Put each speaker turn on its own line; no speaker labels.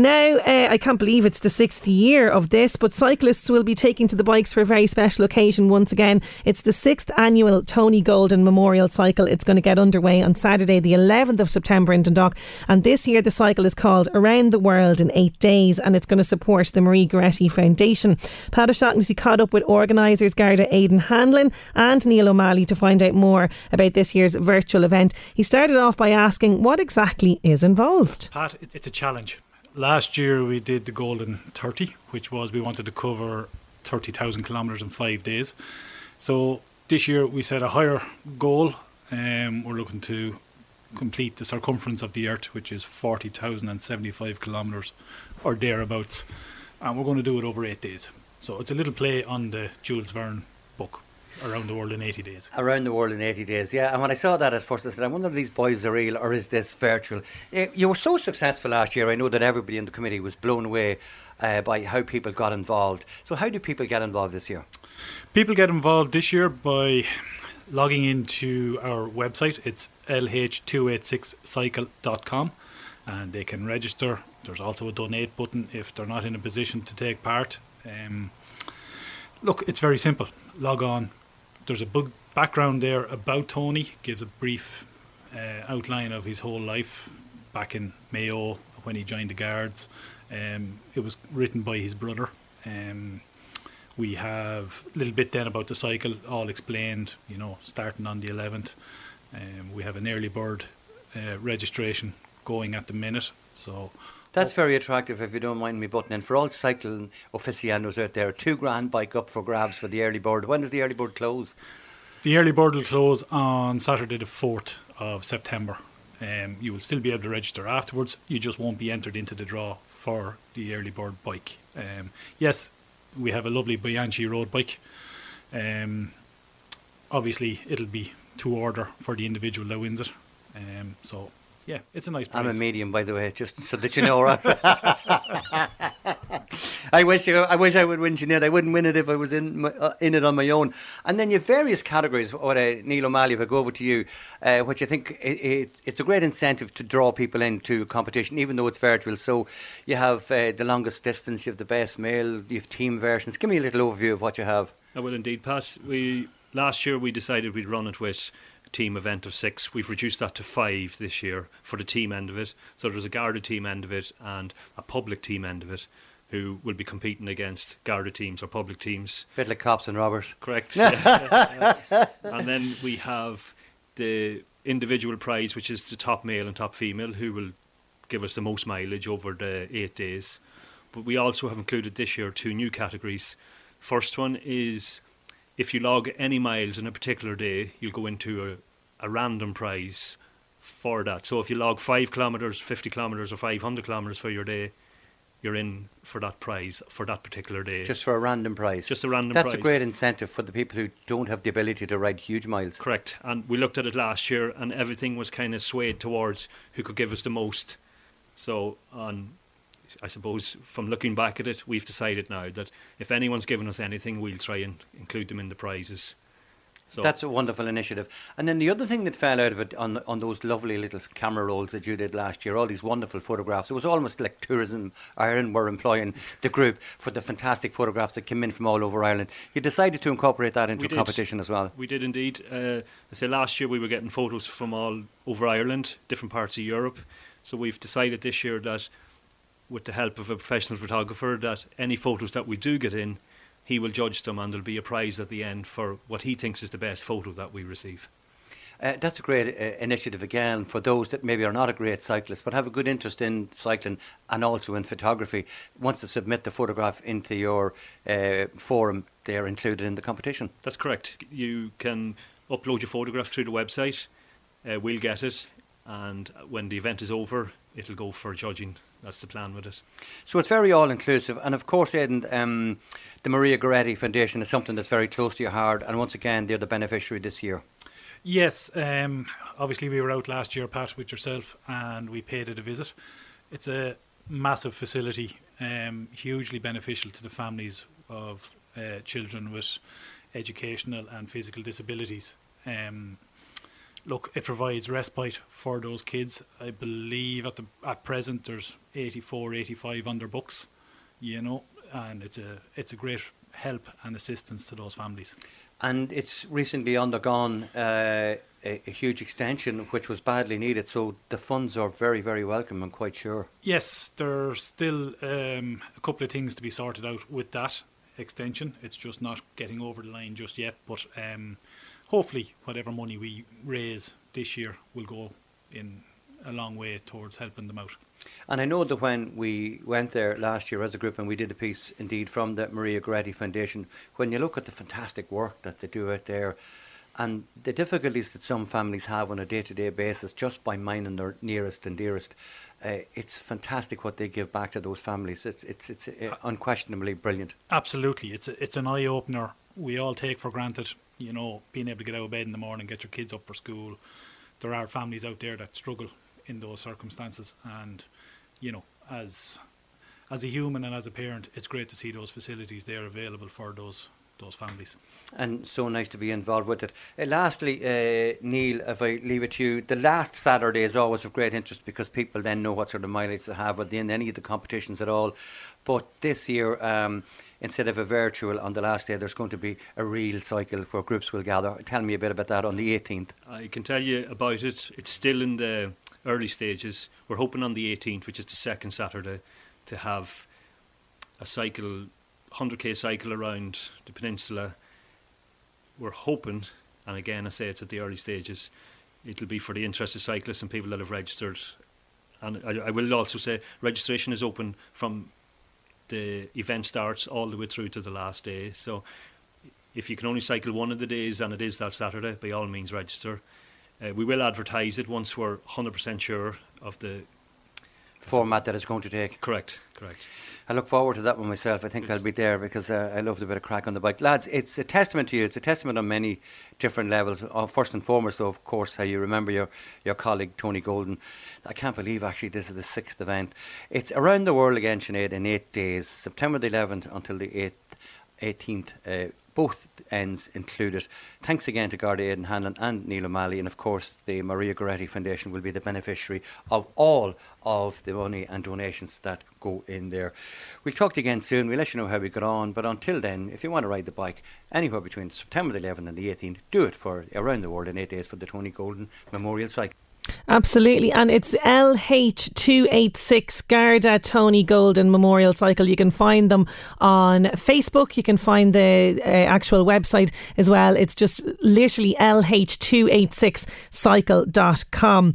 Now, uh, I can't believe it's the sixth year of this, but cyclists will be taking to the bikes for a very special occasion once again. It's the sixth annual Tony Golden Memorial Cycle. It's going to get underway on Saturday, the 11th of September in Dundalk. And this year, the cycle is called Around the World in Eight Days, and it's going to support the Maria Goretti Foundation. Pat O'Shaughnessy caught up with organisers Garda Aidan Hanlon and Neil O'Malley to find out more about this year's virtual event. He started off by asking what exactly is involved.
Pat, it's a challenge last year we did the Golden 30, which was we wanted to cover 30,000 kilometres in five days. So this year we set a higher goal. Um, we're looking to complete the circumference of the Earth, which is 40,075 kilometres or thereabouts. And we're going to do it over eight days. So it's a little play on the Jules Verne book. Around the World in 80 Days.
Around the World in 80 Days, yeah. And when I saw that at first, I said, I wonder if these boys are real or is this virtual? Eh, you were so successful last year, I know that everybody in the committee was blown away uh, by how people got involved. So, how do people get involved this year?
People get involved this year by logging into our website. It's lh286cycle.com and they can register. There's also a donate button if they're not in a position to take part. Um, look, it's very simple. Log on, there's a big background there about Tony. Gives a brief uh, outline of his whole life back in Mayo when he joined the Guards. Um, it was written by his brother. Um, we have a little bit then about the cycle, all explained. You know, starting on the 11th. Um, we have an early bird uh, registration going at the minute. So
that's very attractive, if you don't mind me butting in. For all cycling aficionados out there, two grand bike up for grabs for the early bird. When does the early bird close?
The early bird will close on Saturday, the 4th of September. Um, you will still be able to register afterwards. You just won't be entered into the draw for the early bird bike. Um, yes, we have a lovely Bianchi road bike. Um, obviously, it'll be to order for the individual that wins it. Um, so yeah, it's a nice place.
I'm a medium, by the way, just so that you know. Right? I wish I, I wish I would win Jeanette. I wouldn't win it if I was in my, uh, in it on my own. And then you have various categories. What uh, Neil O'Malley, if I go over to you, uh, which I think it, it, it's a great incentive to draw people into competition, even though it's virtual. So you have uh, the longest distance, you have the best male, you have team versions. Give me a little overview of what you have.
I will indeed, Pat. We last year we decided we'd run it with team event of six. We've reduced that to five this year for the team end of it. So there's a Garda team end of it and a public team end of it who will be competing against Garda teams or public teams.
A bit like cops and robbers.
Correct. and then we have the individual prize, which is the top male and top female, who will give us the most mileage over the eight days. But we also have included this year two new categories. First one is if you log any miles in a particular day, you'll go into a, random prize for that. So if you log five kilometres, 50 kilometres, or 500 kilometres for your day, you're in for that prize for that particular day.
Just for a random prize.
Just a random
That's
prize.
a great incentive for the people who don't have the ability to ride huge miles.
Correct. And we looked at it last year, and everything was kind of swayed towards who could give us the most. So on I suppose from looking back at it, we've decided now that if anyone's given us anything, we'll try and include them in the prizes. So
That's a wonderful initiative. And then the other thing that fell out of it on on those lovely little camera rolls that you did last year, all these wonderful photographs. It was almost like Tourism Ireland were employing the group for the fantastic photographs that came in from all over Ireland. You decided to incorporate that into a competition as well.
We did indeed. Uh, I say last year we were getting photos from all over Ireland, different parts of Europe. So we've decided this year that, with the help of a professional photographer, that any photos that we do get in, he will judge them, and there'll be a prize at the end for what he thinks is the best photo that we receive.
Uh, that's a great uh, initiative again for those that maybe are not a great cyclist but have a good interest in cycling and also in photography. Once they submit the photograph into your uh, forum, they're included in the competition.
That's correct. You can upload your photograph through the website. Uh, we'll get it, and when the event is over, it'll go for judging. That's the plan with it.
So it's very all inclusive, and of course, Aidan, um, the Maria Goretti Foundation is something that's very close to your heart, and once again, they're the beneficiary this year.
Yes, um, obviously we were out last year, Pat, with yourself, and we paid it a visit. It's a massive facility, um, hugely beneficial to the families of uh, children with educational and physical disabilities. Um, look, it provides respite for those kids. I believe at the at present there's 84, 85 under books, you know, and it's a it's a great help and assistance to those families.
And it's recently undergone uh, a, a huge extension, which was badly needed. So the funds are very, very welcome. I'm quite sure.
Yes, there's still um, a couple of things to be sorted out with that extension. It's just not getting over the line just yet, but um, hopefully, whatever money we raise this year will go in a long way towards helping them out.
And I know that when we went there last year as a group and we did a piece indeed from the Maria Goretti Foundation, when you look at the fantastic work that they do out there and the difficulties that some families have on a day to day basis just by minding their nearest and dearest, uh, it's fantastic what they give back to those families. It's, it's, it's uh, unquestionably brilliant.
Absolutely, it's a, it's an eye opener. We all take for granted, you know, being able to get out of bed in the morning, get your kids up for school. There are families out there that struggle in those circumstances, and you know, as as a human and as a parent, it's great to see those facilities there available for those those families.
and so nice to be involved with it. Uh, lastly, uh, Neil, if I leave it to you, the last Saturday is always of great interest because people then know what sort of mileage they have within any of the competitions at all. But this year, um, instead of a virtual on the last day, there's going to be a real cycle where groups will gather. Tell me a bit about that on the 18th.
I can tell you about it. It's still in the early stages. We're hoping on the 18th, which is the second Saturday, to have a cycle, 100k cycle around the peninsula. We're hoping, and again, I say it's at the early stages, it'll be for the interested cyclists and people that have registered. And I, I will also say registration is open from the event starts all the way through to the last day. So if you can only cycle one of the days and it is that Saturday, by all means register. Uh, we will advertise it once we're 100% sure of the
Format that it's going to take.
correct. Correct.
I look forward to that one myself. I think I'll be there because uh, I love the bit of crack on the bike. Lads, it's a testament to you. It's a testament on many different levels. Uh, first and foremost, though, of course, how you remember your, your colleague Tony Golden. I can't believe actually this is the sixth event. It's around the world again, Sinead, in eight days, September the 11th until the 8th, 18th. Uh, both ends included. Thanks again to Garda Aidan Hanlon and Neil O'Malley, and of course, the Maria Goretti Foundation will be the beneficiary of all of the money and donations that go in there. We'll talk to you again soon. We'll let you know how we got on, but until then, if you want to ride the bike anywhere between September the 11th and the 18th, do it for around the world in eight days for the Tony Golden Memorial Cycle.
Absolutely. And it's LH286 Garda Tony Golden Memorial Cycle. You can find them on Facebook. You can find the uh, actual website as well. It's just literally LH286cycle.com.